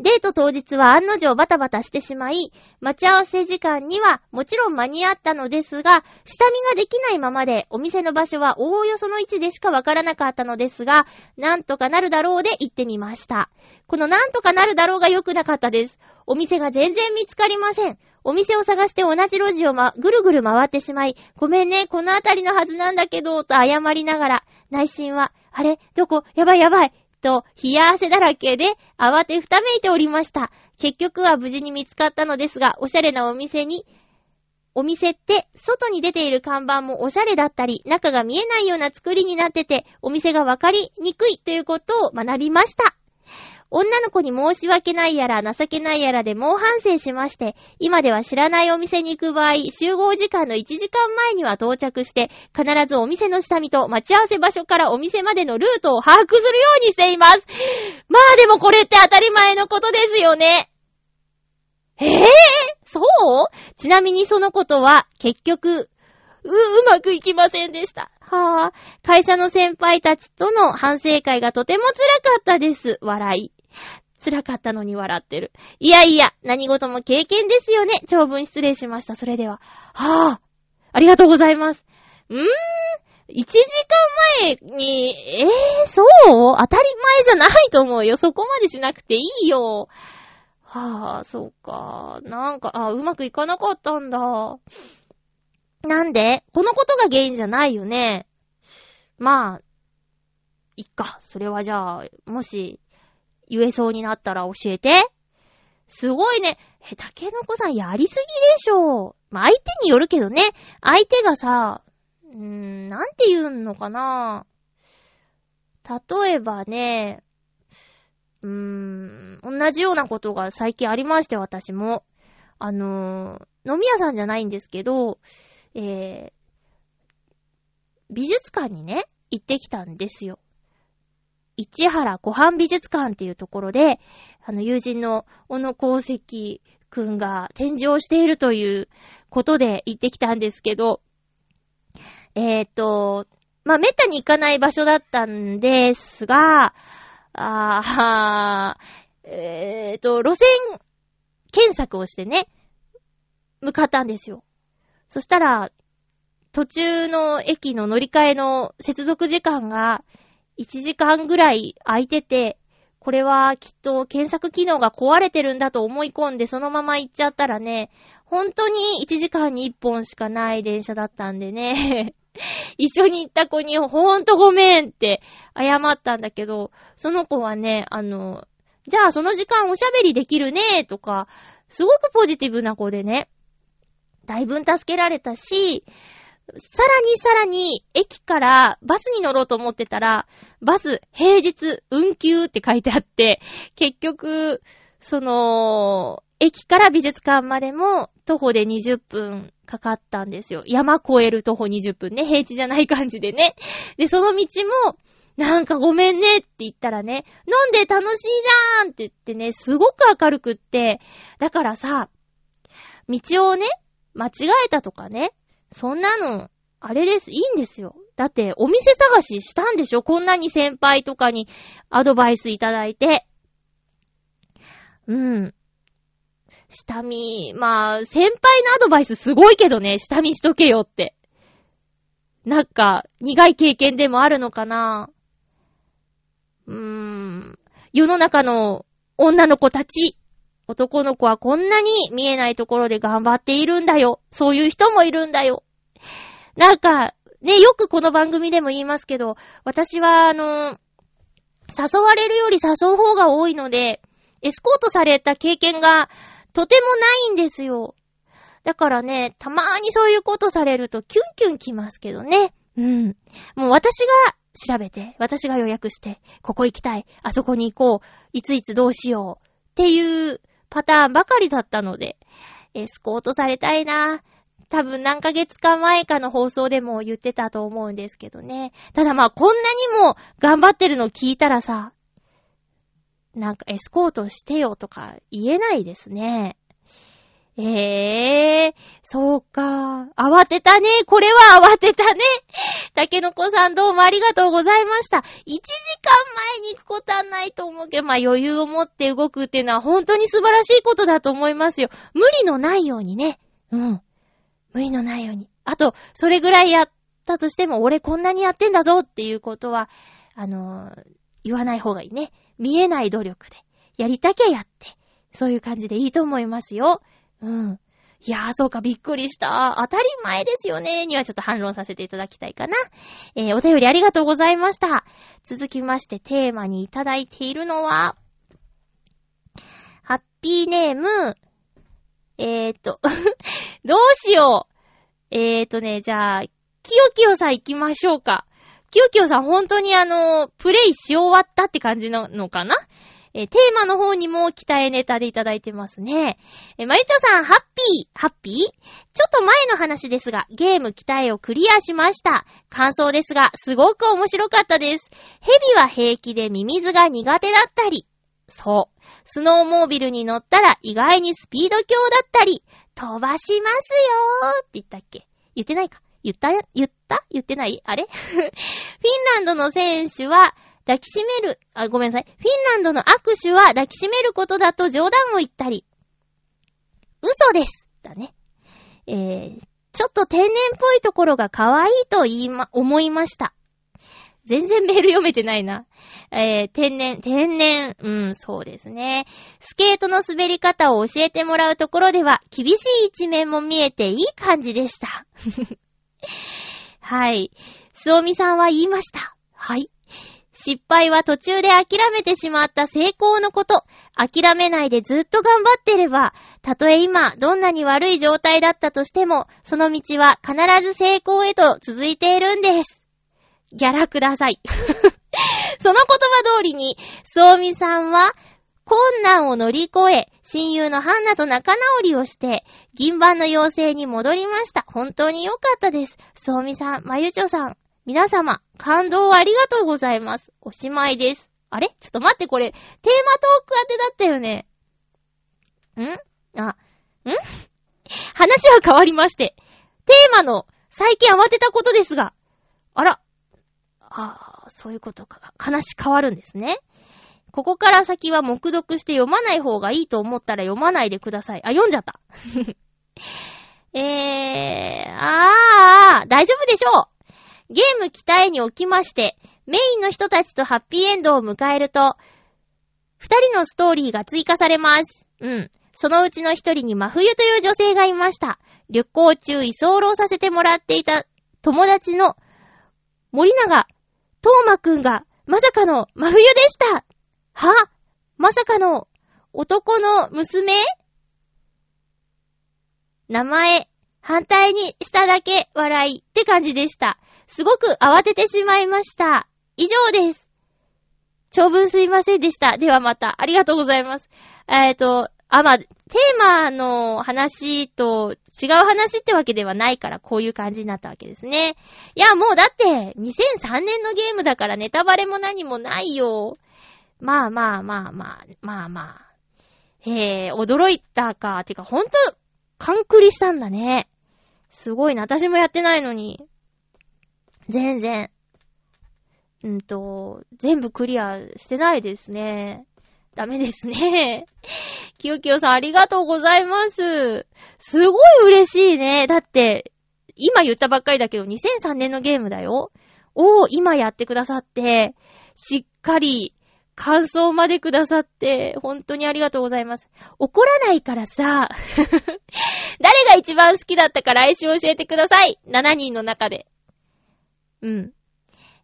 デート当日は案の定バタバタしてしまい、待ち合わせ時間にはもちろん間に合ったのですが、下見ができないままでお店の場所はおおよその位置でしかわからなかったのですが、なんとかなるだろうで行ってみました。このなんとかなるだろうが良くなかったです。お店が全然見つかりません。お店を探して同じ路地をま、ぐるぐる回ってしまい、ごめんね、この辺りのはずなんだけど、と謝りながら、内心は、あれ？どこ？やばいやばいと、冷や汗だらけで、慌てふためいておりました。結局は無事に見つかったのですが、おしゃれなお店に、お店って、外に出ている看板もおしゃれだったり、中が見えないような作りになってて、お店がわかりにくいということを学びました。女の子に申し訳ないやら情けないやらで猛反省しまして、今では知らないお店に行く場合、集合時間の1時間前には到着して、必ずお店の下見と待ち合わせ場所からお店までのルートを把握するようにしています。まあでもこれって当たり前のことですよね。ええー、そう？ちなみにそのことは、結局、う、うまくいきませんでした。はぁ、会社の先輩たちとの反省会がとても辛かったです。笑い。辛かったのに笑ってる。いやいや、何事も経験ですよね。長文失礼しました。それでは。はぁ、ありがとうございます。うーん、1時間前に、えー、そう？当たり前じゃないと思うよ。そこまでしなくていいよ。はぁ、そうか。なんか、あ、うまくいかなかったんだ。なんで？このことが原因じゃないよね。まあ、いっか。それはじゃあ、もし、言えそうになったら教えて。すごいね。え、たけのこさんやりすぎでしょ。まあ、相手によるけどね。相手がさ、うー、なんて言うのかな。例えばね、うーん、同じようなことが最近ありまして、私も。あのー、飲み屋さんじゃないんですけど、えー、美術館にね、行ってきたんですよ。市原湖畔美術館っていうところで、あの、友人の小野功石くんが展示をしているということで行ってきたんですけど、えっ、と、まあ、めったに行かない場所だったんですが、あー、えっ、と、路線検索をしてね、向かったんですよ。そしたら、途中の駅の乗り換えの接続時間が1時間ぐらい空いてて、これはきっと検索機能が壊れてるんだと思い込んでそのまま行っちゃったらね、本当に1時間に1本しかない電車だったんでね、一緒に行った子にほんとごめんって謝ったんだけど、その子はね、あの、じゃあその時間おしゃべりできるねとか、すごくポジティブな子でね、だいぶん助けられたし、さらにさらに、駅からバスに乗ろうと思ってたら、バス平日運休って書いてあって、結局、その、駅から美術館までも徒歩で20分かかったんですよ。山越える徒歩20分ね。平地じゃない感じでね。で、その道も、なんかごめんねって言ったらね、飲んで楽しいじゃんって言ってね、すごく明るくって。だからさ、道をね、間違えたとかね、そんなの、あれです、いいんですよ。だって、お店探ししたんでしょ？こんなに先輩とかにアドバイスいただいて。うん。下見、まあ、先輩のアドバイスすごいけどね、下見しとけよって。なんか、苦い経験でもあるのかなうーん。世の中の女の子たち、男の子はこんなに見えないところで頑張っているんだよ。そういう人もいるんだよ。なんか、ね、よくこの番組でも言いますけど、私は、あの、誘われるより誘う方が多いので、エスコートされた経験がとてもないんですよ。だからね、たまーにそういうことされるとキュンキュンきますけどね。うん。もう私が調べて、私が予約して、ここ行きたい、あそこに行こう、いついつどうしよう、っていうパターンばかりだったので、エスコートされたいな。多分何ヶ月か前かの放送でも言ってたと思うんですけどね。ただまあこんなにも頑張ってるの聞いたらさ、なんかエスコートしてよとか言えないですね。ええー、そうか。慌てたね。これは慌てたね。たけのこさんどうもありがとうございました。1時間前に行くことはないと思うけど、まあ余裕を持って動くっていうのは本当に素晴らしいことだと思いますよ。無理のないようにね。うん。無理のないように。あと、それぐらいやったとしても、俺こんなにやってんだぞっていうことは、あのー、言わない方がいいね。見えない努力で。やりたきゃやって。そういう感じでいいと思いますよ。うん。いやー、そうか、びっくりした。当たり前ですよね。にはちょっと反論させていただきたいかな。えー、お便りありがとうございました。続きまして、テーマにいただいているのは、ハッピーネーム、えーと、どうしよう。えーとね、じゃあ、キヨキヨさん行きましょうか。キヨキヨさん本当にあの、プレイし終わったって感じなのかな？えーテーマの方にも期待ネタでいただいてますね。えーまゆちょさん、ハッピー、ハッピー？ちょっと前の話ですが、ゲーム期待をクリアしました。感想ですが、すごく面白かったです。ヘビは平気でミミズが苦手だったり、そう。スノーモービルに乗ったら意外にスピード強だったり、飛ばしますよーって言ったっけ？言ってないか？言った？言った？言ってない？あれ？フィンランドの選手は抱きしめる、あ、ごめんなさい。フィンランドの握手は抱きしめることだと冗談を言ったり。嘘ですだね。えー、ちょっと天然っぽいところが可愛いと言いま、思いました。全然メール読めてないな。えー、天然、天然、うん、そうですね。スケートの滑り方を教えてもらうところでは、厳しい一面も見えていい感じでした。はい。すおみさんは言いました。はい。失敗は途中で諦めてしまった成功のこと。諦めないでずっと頑張ってれば、たとえ今、どんなに悪い状態だったとしても、その道は必ず成功へと続いているんです。ギャラください。その言葉通りに、そうみさんは、困難を乗り越え、親友のハンナと仲直りをして、銀盤の妖精に戻りました。本当に良かったです。そうみさん、まゆちょさん、皆様、感動ありがとうございます。おしまいです。あれ？ちょっと待って、これ、テーマトーク当てだったよね。ん？あ、ん？話は変わりまして、テーマの、最近慌てたことですが、あら、ああ、そういうことか。話変わるんですね。ここから先は目読して読まない方がいいと思ったら読まないでください。あ、読んじゃった。えー、あー、大丈夫でしょう。ゲーム期待におきまして、メインの人たちとハッピーエンドを迎えると、二人のストーリーが追加されます。うん。そのうちの一人に真冬という女性がいました。旅行中居候させてもらっていた友達の森永トーマくんが、まさかの真冬でしたは？まさかの男の娘？名前、反対にしただけ笑いって感じでした。すごく慌ててしまいました。以上です。長文すいませんでした。ではまた、ありがとうございます。えっ、と、あ、まあ、テーマの話と違う話ってわけではないから、こういう感じになったわけですね。いや、もうだって、2003年のゲームだからネタバレも何もないよ。まあまあまあまあ、まあまあ。へえ、驚いたか。てか、ほんと、カンクリしたんだね。すごいな。私もやってないのに。全然。うんと、全部クリアしてないですね。ダメですね。きよきよさんありがとうございます。すごい嬉しいね。だって、今言ったばっかりだけど、2003年のゲームだよ。を今やってくださって、しっかり感想までくださって、本当にありがとうございます。怒らないからさ、誰が一番好きだったか来週教えてください。7人の中で。うん。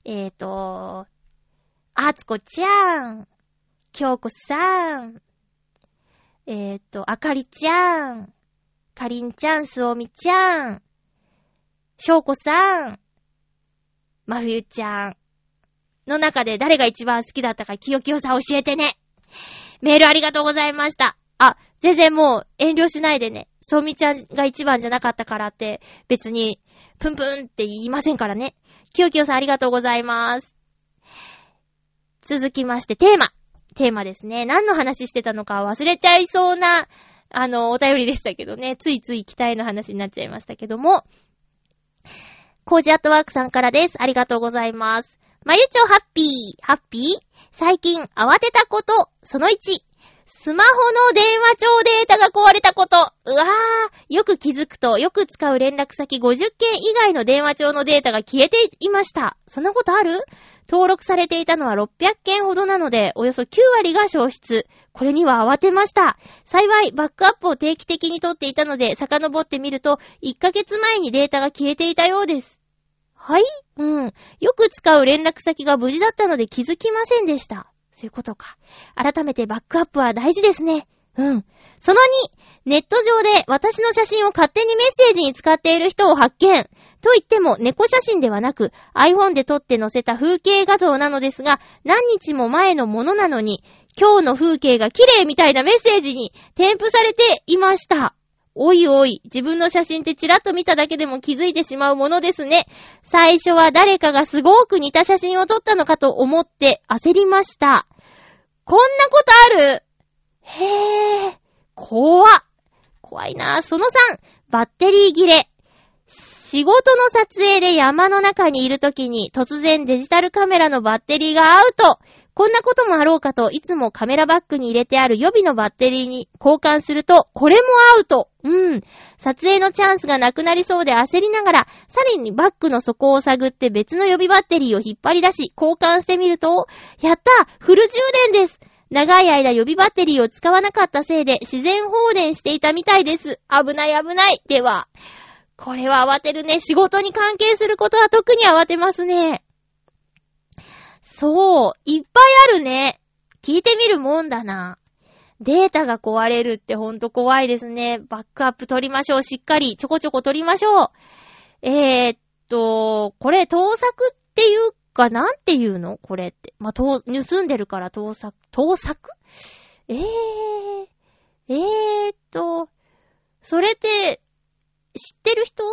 えーと、あつこちゃん、京子さん、えーと、あかりちゃん、かりんちゃん、すおみちゃん、しょうこさん、まふゆちゃんの中で誰が一番好きだったか、きよきよさん教えてね。メールありがとうございました。あ、全然もう遠慮しないでね。そうみちゃんが一番じゃなかったからって、別に、プンプンって言いませんからね。きよきよさんありがとうございます。続きまして、テーマ。テーマですね。何の話してたのか忘れちゃいそうな、あの、お便りでしたけどね。ついつい期待の話になっちゃいましたけども。コージアットワークさんからです。ありがとうございます。まゆちょハッピー、ハッピー？最近慌てたこと、その1。スマホの電話帳データが壊れたこと。うわー、よく気づくと、よく使う連絡先50件以外の電話帳のデータが消えていました。そんなことある？登録されていたのは600件ほどなので、およそ9割が消失。これには慌てました。幸い、バックアップを定期的に取っていたので、遡ってみると、1ヶ月前にデータが消えていたようです。はい？うん。よく使う連絡先が無事だったので気づきませんでした。そういうことか。改めてバックアップは大事ですね。うん。その2、ネット上で私の写真を勝手にメッセージに使っている人を発見。と言っても猫写真ではなく iPhone で撮って載せた風景画像なのですが、何日も前のものなのに、今日の風景が綺麗みたいなメッセージに添付されていました。おいおい、自分の写真ってチラッと見ただけでも気づいてしまうものですね。最初は誰かがすごく似た写真を撮ったのかと思って焦りました。こんなことある？へぇー。怖。怖いなぁその3、バッテリー切れ。仕事の撮影で山の中にいるときに突然デジタルカメラのバッテリーがアウトこんなこともあろうかといつもカメラバッグに入れてある予備のバッテリーに交換するとこれもアウトうん。撮影のチャンスがなくなりそうで焦りながら、さらにバッグの底を探って別の予備バッテリーを引っ張り出し交換してみると、やったフル充電です長い間予備バッテリーを使わなかったせいで自然放電していたみたいです。危ない危ない。では、これは慌てるね。仕事に関係することは特に慌てますね。そう、いっぱいあるね。聞いてみるもんだな。データが壊れるってほんと怖いですね。バックアップ取りましょう。しっかりちょこちょこ取りましょう。えー、っと、これ盗作っていうか、なんていうの？これって。まあ、盗、盗んでるから盗作、盗作？えー、えーっと、それって、知ってる人？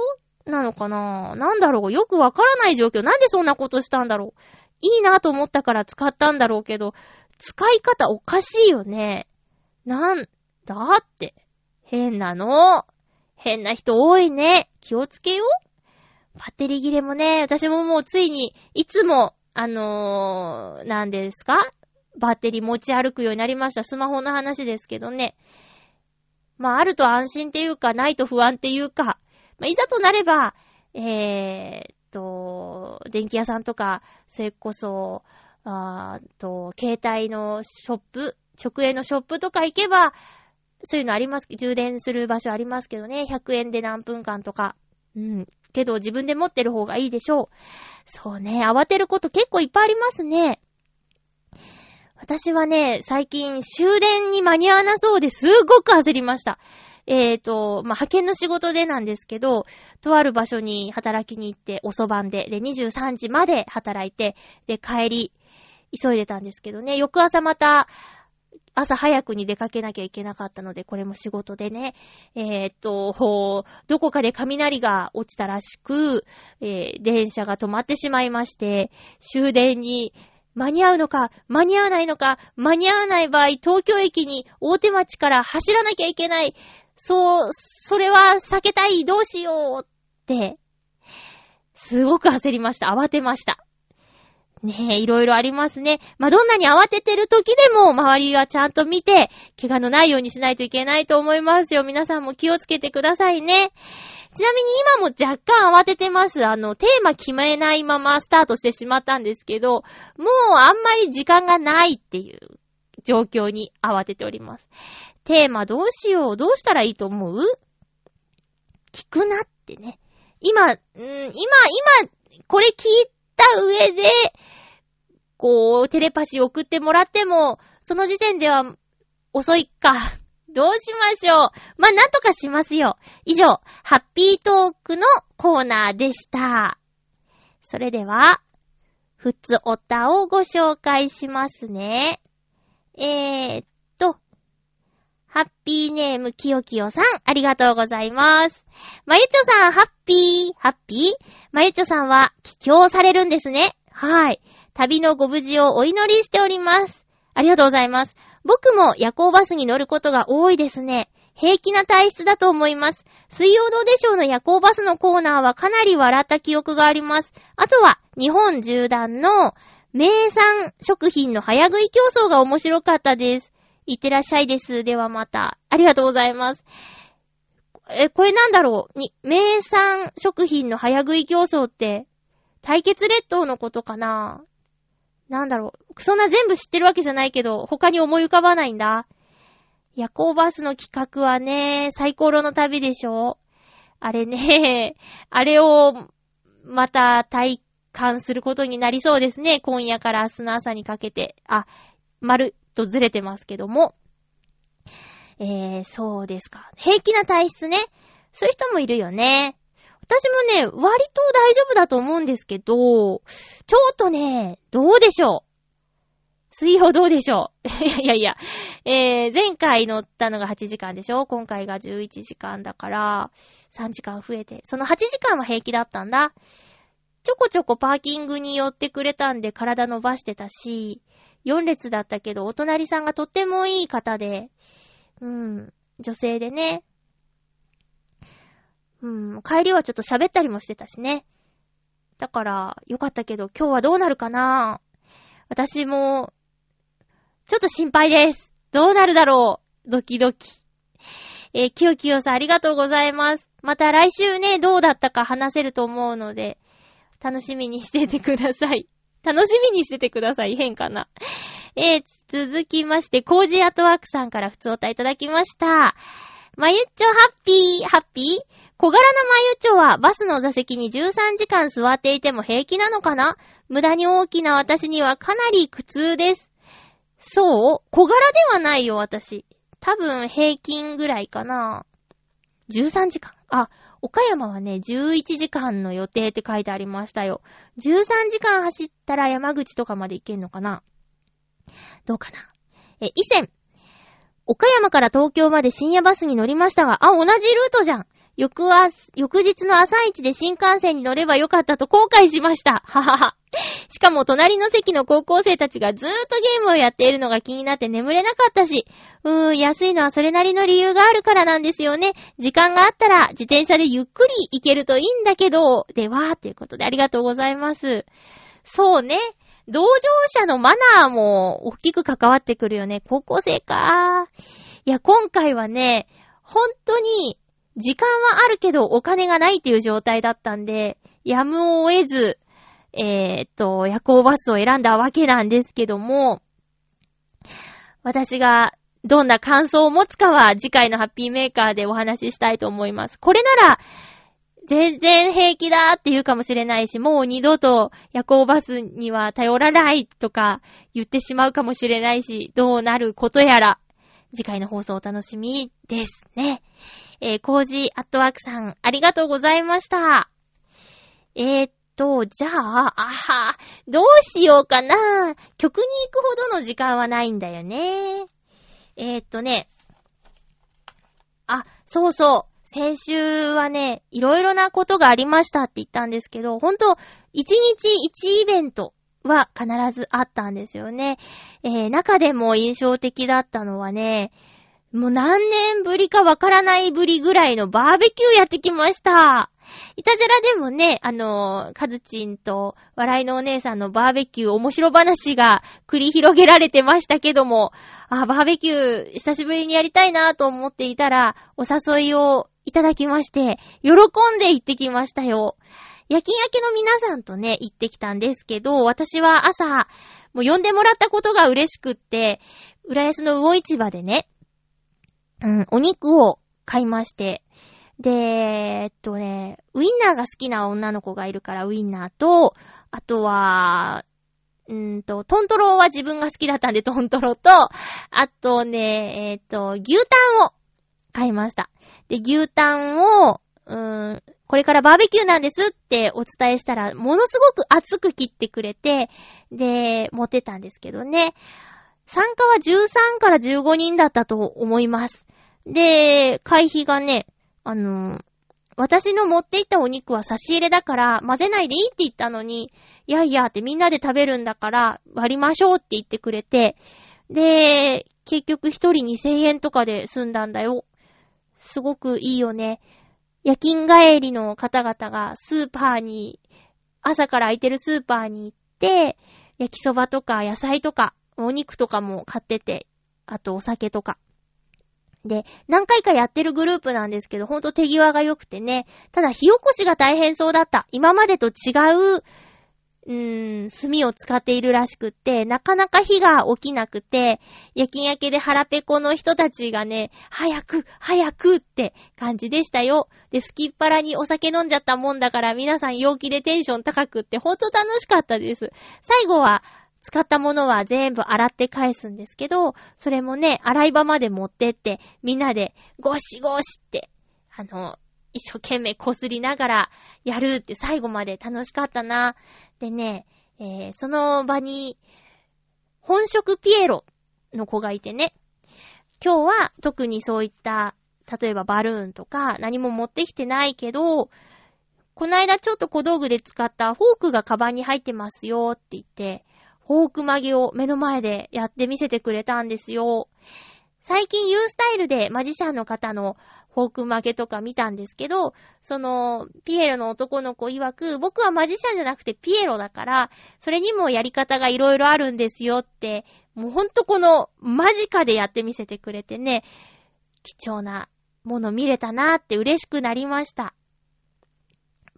なのかな？なんだろう？よくわからない状況。なんでそんなことしたんだろう？いいなと思ったから使ったんだろうけど、使い方おかしいよね。なんだって。変なの。変な人多いね。気をつけよう。バッテリー切れもね、私ももうついに、いつも、あのー、何ですか？バッテリー持ち歩くようになりました。スマホの話ですけどね。まあ、あると安心っていうか、ないと不安っていうか、まあ、いざとなれば、えーと、電気屋さんとか、それこそ、あと、携帯のショップ、直営のショップとか行けば、そういうのあります、充電する場所ありますけどね、100円で何分間とか。うん。けど自分で持ってる方がいいでしょう。そうね、慌てること結構いっぱいありますね。私はね、最近終電に間に合わなそうですごく焦りました。えーと、まあ、派遣の仕事でなんですけど、とある場所に働きに行って遅番で、で、23時まで働いて、で、帰り、急いでたんですけどね、翌朝また、朝早くに出かけなきゃいけなかったので、これも仕事でね、えーっと、どこかで雷が落ちたらしく、えー電車が止まってしまいまして、終電に間に合うのか、間に合わないのか、間に合わない場合、東京駅に大手町から走らなきゃいけない。そう、それは避けたい、どうしようって、すごく焦りました。慌てました。ねえ、いろいろありますね。まあ、どんなに慌ててる時でも、周りはちゃんと見て、怪我のないようにしないといけないと思いますよ。皆さんも気をつけてくださいね。ちなみに今も若干慌ててます。あの、テーマ決めないままスタートしてしまったんですけど、もうあんまり時間がないっていう状況に慌てております。テーマどうしようどうしたらいいと思う？聞くなってね。今、今、今、これ聞いた上で、こう、テレパシー送ってもらっても、その時点では遅いか。どうしましょう。まあ、なんとかしますよ。以上、ハッピートークのコーナーでした。それでは、ふつおたをご紹介しますね。えー、ハッピーネームきよきよさん、ありがとうございます。まゆちょさん、ハッピー、ハッピーまゆちょさんは、帰郷されるんですね。はい。旅のご無事をお祈りしております。ありがとうございます。僕も夜行バスに乗ることが多いですね。平気な体質だと思います。水曜どうでしょうの夜行バスのコーナーはかなり笑った記憶があります。あとは、日本縦断の名産食品の早食い競争が面白かったです。いってらっしゃいです。ではまた。ありがとうございます。え、これなんだろう？に、名産食品の早食い競争って、対決列島のことかな？なんだろう？そんな全部知ってるわけじゃないけど、他に思い浮かばないんだ。夜行バスの企画はね、サイコロの旅でしょ？あれね、あれを、また体感することになりそうですね。今夜から明日の朝にかけて。あ、まるっとずれてますけども。えー、そうですか。平気な体質ね。そういう人もいるよね。私もね、割と大丈夫だと思うんですけど、ちょっとね、どうでしょう水曜どうでしょういや いやいや、えー、前回乗ったのが8時間でしょ今回が11時間だから、3時間増えて。その8時間は平気だったんだ。ちょこちょこパーキングに寄ってくれたんで体伸ばしてたし、4列だったけど、お隣さんがとってもいい方で、うん、女性でね。うん、帰りはちょっと喋ったりもしてたしね。だから、よかったけど、今日はどうなるかな私も、ちょっと心配です。どうなるだろうドキドキ。えー、きよきよさんありがとうございます。また来週ね、どうだったか話せると思うので、楽しみにしててください。楽しみにしててください。変かな。えー、続きまして、コージアートワークさんから普通おたいただきました。まゆっちょハッピー、ハッピー？小柄なまゆっちょはバスの座席に13時間座っていても平気なのかな？無駄に大きな私にはかなり苦痛です。そう？小柄ではないよ、私。多分平均ぐらいかな。13時間？あ、岡山はね、11時間の予定って書いてありましたよ。13時間走ったら山口とかまで行けんのかな？どうかな？え、以前、岡山から東京まで深夜バスに乗りましたが、あ、同じルートじゃん。翌朝、翌日の朝一で新幹線に乗ればよかったと後悔しました。ははは。しかも隣の席の高校生たちがずーっとゲームをやっているのが気になって眠れなかったし、うーん、安いのはそれなりの理由があるからなんですよね。時間があったら自転車でゆっくり行けるといいんだけど、では、ということでありがとうございます。そうね。同乗者のマナーも大きく関わってくるよね。高校生か。いや、今回はね、本当に、時間はあるけどお金がないっていう状態だったんで、やむを得ず、えー、っと、夜行バスを選んだわけなんですけども、私がどんな感想を持つかは次回のハッピーメーカーでお話ししたいと思います。これなら、全然平気だって言うかもしれないし、もう二度と夜行バスには頼らないとか言ってしまうかもしれないし、どうなることやら、次回の放送お楽しみですね。えー、コージーアットワークさん、ありがとうございました。えー、っと、じゃあ、あは、どうしようかな。曲に行くほどの時間はないんだよね。えー、っとね、あ、そうそう。先週はね、いろいろなことがありましたって言ったんですけど、ほんと、一日一イベントは必ずあったんですよね。えー、中でも印象的だったのはね、もう何年ぶりかわからないぶりぐらいのバーベキューやってきました。いたじらでもね、あの、カズチンと笑いのお姉さんのバーベキュー面白話が繰り広げられてましたけども、あ、バーベキュー久しぶりにやりたいなと思っていたら、お誘いをいただきまして、喜んで行ってきましたよ。夜勤明けの皆さんとね、行ってきたんですけど、私は朝、もう呼んでもらったことが嬉しくって、浦安の魚市場でね、うん、お肉を買いまして、で、えっとね、ウインナーが好きな女の子がいるからウインナーと、あとは、うんと、トントロは自分が好きだったんでトントロと、あとね、えっと、牛タンを買いました。で、牛タンを、うーん、これからバーベキューなんですってお伝えしたら、ものすごく熱く切ってくれて、で、持ってたんですけどね。参加は13から15人だったと思います。で、会費がね、あの、私の持っていったお肉は差し入れだから混ぜないでいいって言ったのに、いやいやってみんなで食べるんだから割りましょうって言ってくれて、で、結局一人2000円とかで済んだんだよ。すごくいいよね。夜勤帰りの方々がスーパーに、朝から空いてるスーパーに行って、焼きそばとか野菜とかお肉とかも買ってて、あとお酒とか。で、何回かやってるグループなんですけど、ほんと手際が良くてね。ただ、火起こしが大変そうだった。今までと違う、うーん、炭を使っているらしくって、なかなか火が起きなくて、夜勤明けで腹ペコの人たちがね、早く、早くって感じでしたよ。で、すきっ腹にお酒飲んじゃったもんだから、皆さん陽気でテンション高くって、ほんと楽しかったです。最後は、使ったものは全部洗って返すんですけど、それもね、洗い場まで持ってって、みんなでゴシゴシって、あの、一生懸命こすりながらやるって最後まで楽しかったな。でね、えー、その場に、本職ピエロの子がいてね、今日は特にそういった、例えばバルーンとか何も持ってきてないけど、こないだちょっと小道具で使ったフォークがカバンに入ってますよって言って、フォーク曲げを目の前でやってみせてくれたんですよ。最近 U スタイルでマジシャンの方のフォーク曲げとか見たんですけど、その、ピエロの男の子曰く、僕はマジシャンじゃなくてピエロだから、それにもやり方がいろいろあるんですよって、もうほんとこの間近でやってみせてくれてね、貴重なもの見れたなーって嬉しくなりました。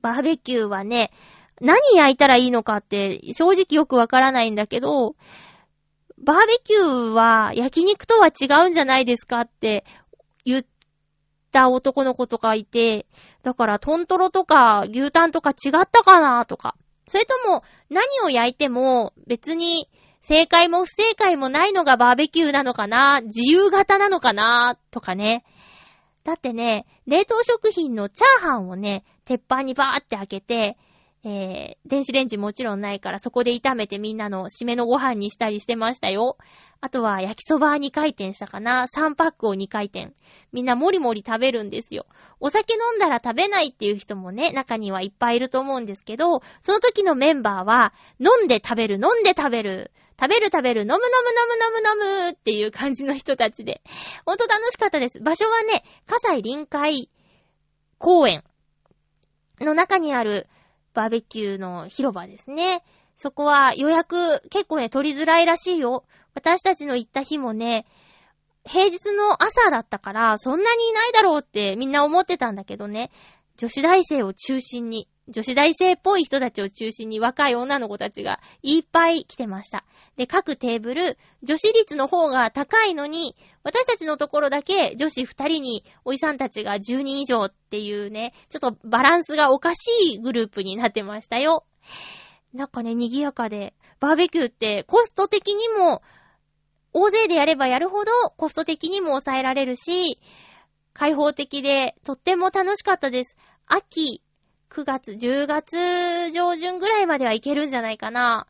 バーベキューはね、何焼いたらいいのかって正直よくわからないんだけど、バーベキューは焼肉とは違うんじゃないですかって言った男の子とかいて、だからトントロとか牛タンとか違ったかなとか。それとも何を焼いても別に正解も不正解もないのがバーベキューなのかな自由型なのかなとかね。だってね、冷凍食品のチャーハンをね、鉄板にバーって開けて、えー、電子レンジもちろんないからそこで炒めてみんなの締めのご飯にしたりしてましたよ。あとは焼きそば2回転したかな ?3 パックを2回転。みんなもりもり食べるんですよ。お酒飲んだら食べないっていう人もね、中にはいっぱいいると思うんですけど、その時のメンバーは、飲んで食べる、飲んで食べる、食べる食べる、飲む飲む飲む飲む飲むっていう感じの人たちで。ほんと楽しかったです。場所はね、葛西臨海公園の中にあるバーベキューの広場ですね。そこは予約結構ね、取りづらいらしいよ。私たちの行った日もね、平日の朝だったから、そんなにいないだろうってみんな思ってたんだけどね。女子大生を中心に、女子大生っぽい人たちを中心に若い女の子たちがいっぱい来てました。で、各テーブル、女子率の方が高いのに、私たちのところだけ女子二人におじさんたちが10人以上っていうね、ちょっとバランスがおかしいグループになってましたよ。なんかね、賑やかで、バーベキューってコスト的にも、大勢でやればやるほどコスト的にも抑えられるし、開放的でとっても楽しかったです。秋、9月、10月上旬ぐらいまではいけるんじゃないかな。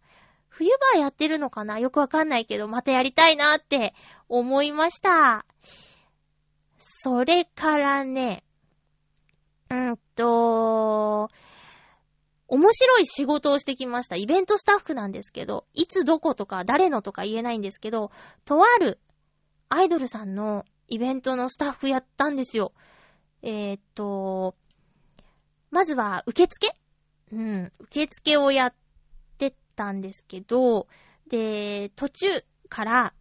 冬場やってるのかな？よくわかんないけど、またやりたいなって思いました。それからね、うんと、面白い仕事をしてきました。イベントスタッフなんですけど、いつどことか誰のとか言えないんですけど、とあるアイドルさんのイベントのスタッフやったんですよ。えー、っと、まずは受付？うん、受付をやってたんですけど、で、途中から、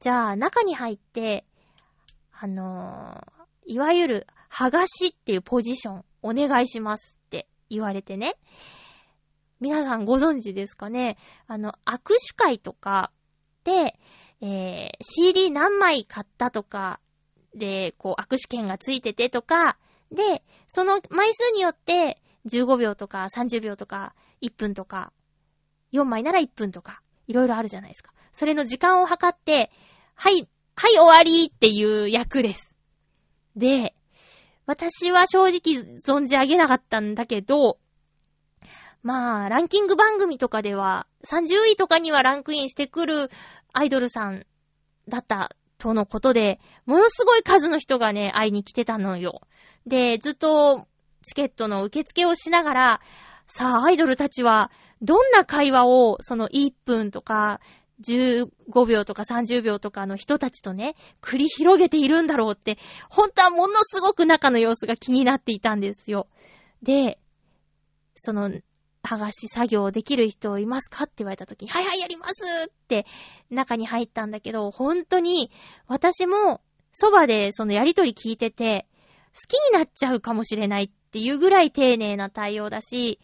じゃあ中に入って、あのー、いわゆる、剥がしっていうポジション、お願いしますって言われてね。皆さんご存知ですかね？あの、握手会とかで、えー、CD 何枚買ったとか、で、こう、握手券がついててとか、で、その枚数によって、15秒とか30秒とか1分とか、4枚なら1分とか、いろいろあるじゃないですか。それの時間を測って、はい、はい終わりっていう役です。で、私は正直存じ上げなかったんだけど、まあ、ランキング番組とかでは、30位とかにはランクインしてくるアイドルさんだったとのことで、ものすごい数の人がね、会いに来てたのよ。で、ずっとチケットの受付をしながら、さあ、アイドルたちは、どんな会話を、その1分とか、15秒とか30秒とかの人たちとね、繰り広げているんだろうって、本当はものすごく中の様子が気になっていたんですよ。で、その、剥がし作業できる人いますか？って言われた時に、はいはいやりますって中に入ったんだけど、本当に私もそばでそのやりとり聞いてて、好きになっちゃうかもしれないっていうぐらい丁寧な対応だし、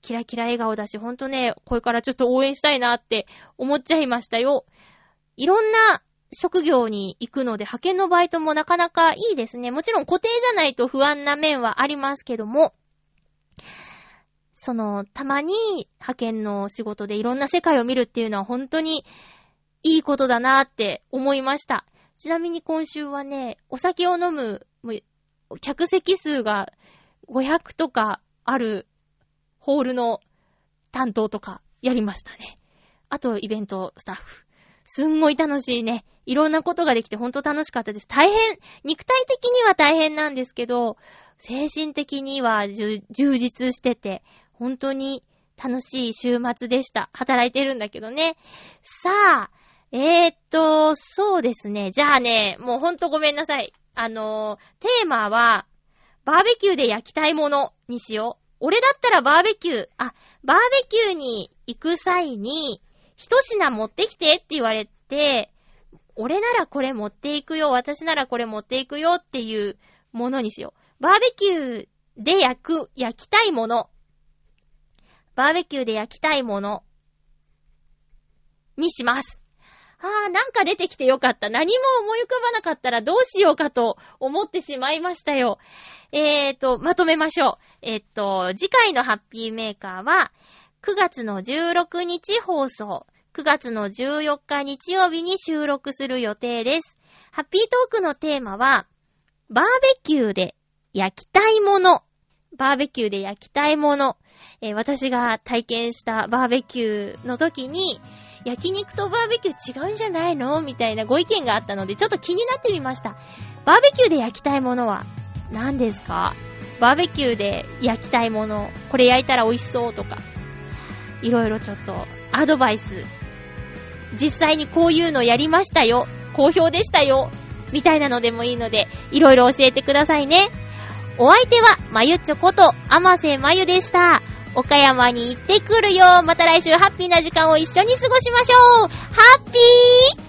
キラキラ笑顔だし、ほんとね、これからちょっと応援したいなって思っちゃいましたよ。いろんな職業に行くので、派遣のバイトもなかなかいいですね。もちろん固定じゃないと不安な面はありますけども、その、たまに派遣の仕事でいろんな世界を見るっていうのは本当にいいことだなって思いました。ちなみに今週はね、お酒を飲む、客席数が500とかあるホールの担当とかやりましたね。あと、イベントスタッフ。すんごい楽しいね。いろんなことができてほんと楽しかったです。大変、肉体的には大変なんですけど、精神的には充実してて、本当に楽しい週末でした。働いてるんだけどね。さあ、えー、っと、そうですね。じゃあね、もうほんとごめんなさい。あの、テーマは、バーベキューで焼きたいものにしよう。俺だったらバーベキュー、あ、バーベキューに行く際に、一品持ってきてって言われて、俺ならこれ持っていくよ、私ならこれ持っていくよっていうものにしよう。バーベキューで焼く、焼きたいもの。バーベキューで焼きたいものにします。あー、なんか出てきてよかった。何も思い浮かばなかったらどうしようかと思ってしまいましたよ。えーと、まとめましょう。えっと、次回のハッピーメーカーは、9月の16日放送、9月の14日日曜日に収録する予定です。ハッピートークのテーマは、バーベキューで焼きたいもの。バーベキューで焼きたいもの。えー私が体験したバーベキューの時に、焼肉とバーベキュー違うんじゃないの？みたいなご意見があったので、ちょっと気になってみました。バーベキューで焼きたいものは何ですか？バーベキューで焼きたいもの、これ焼いたら美味しそうとか、いろいろちょっとアドバイス、実際にこういうのやりましたよ、好評でしたよ、みたいなのでもいいので、いろいろ教えてくださいね。お相手は、まゆちょこと、あませまゆでした。岡山に行ってくるよ。また来週ハッピーな時間を一緒に過ごしましょう。ハッピー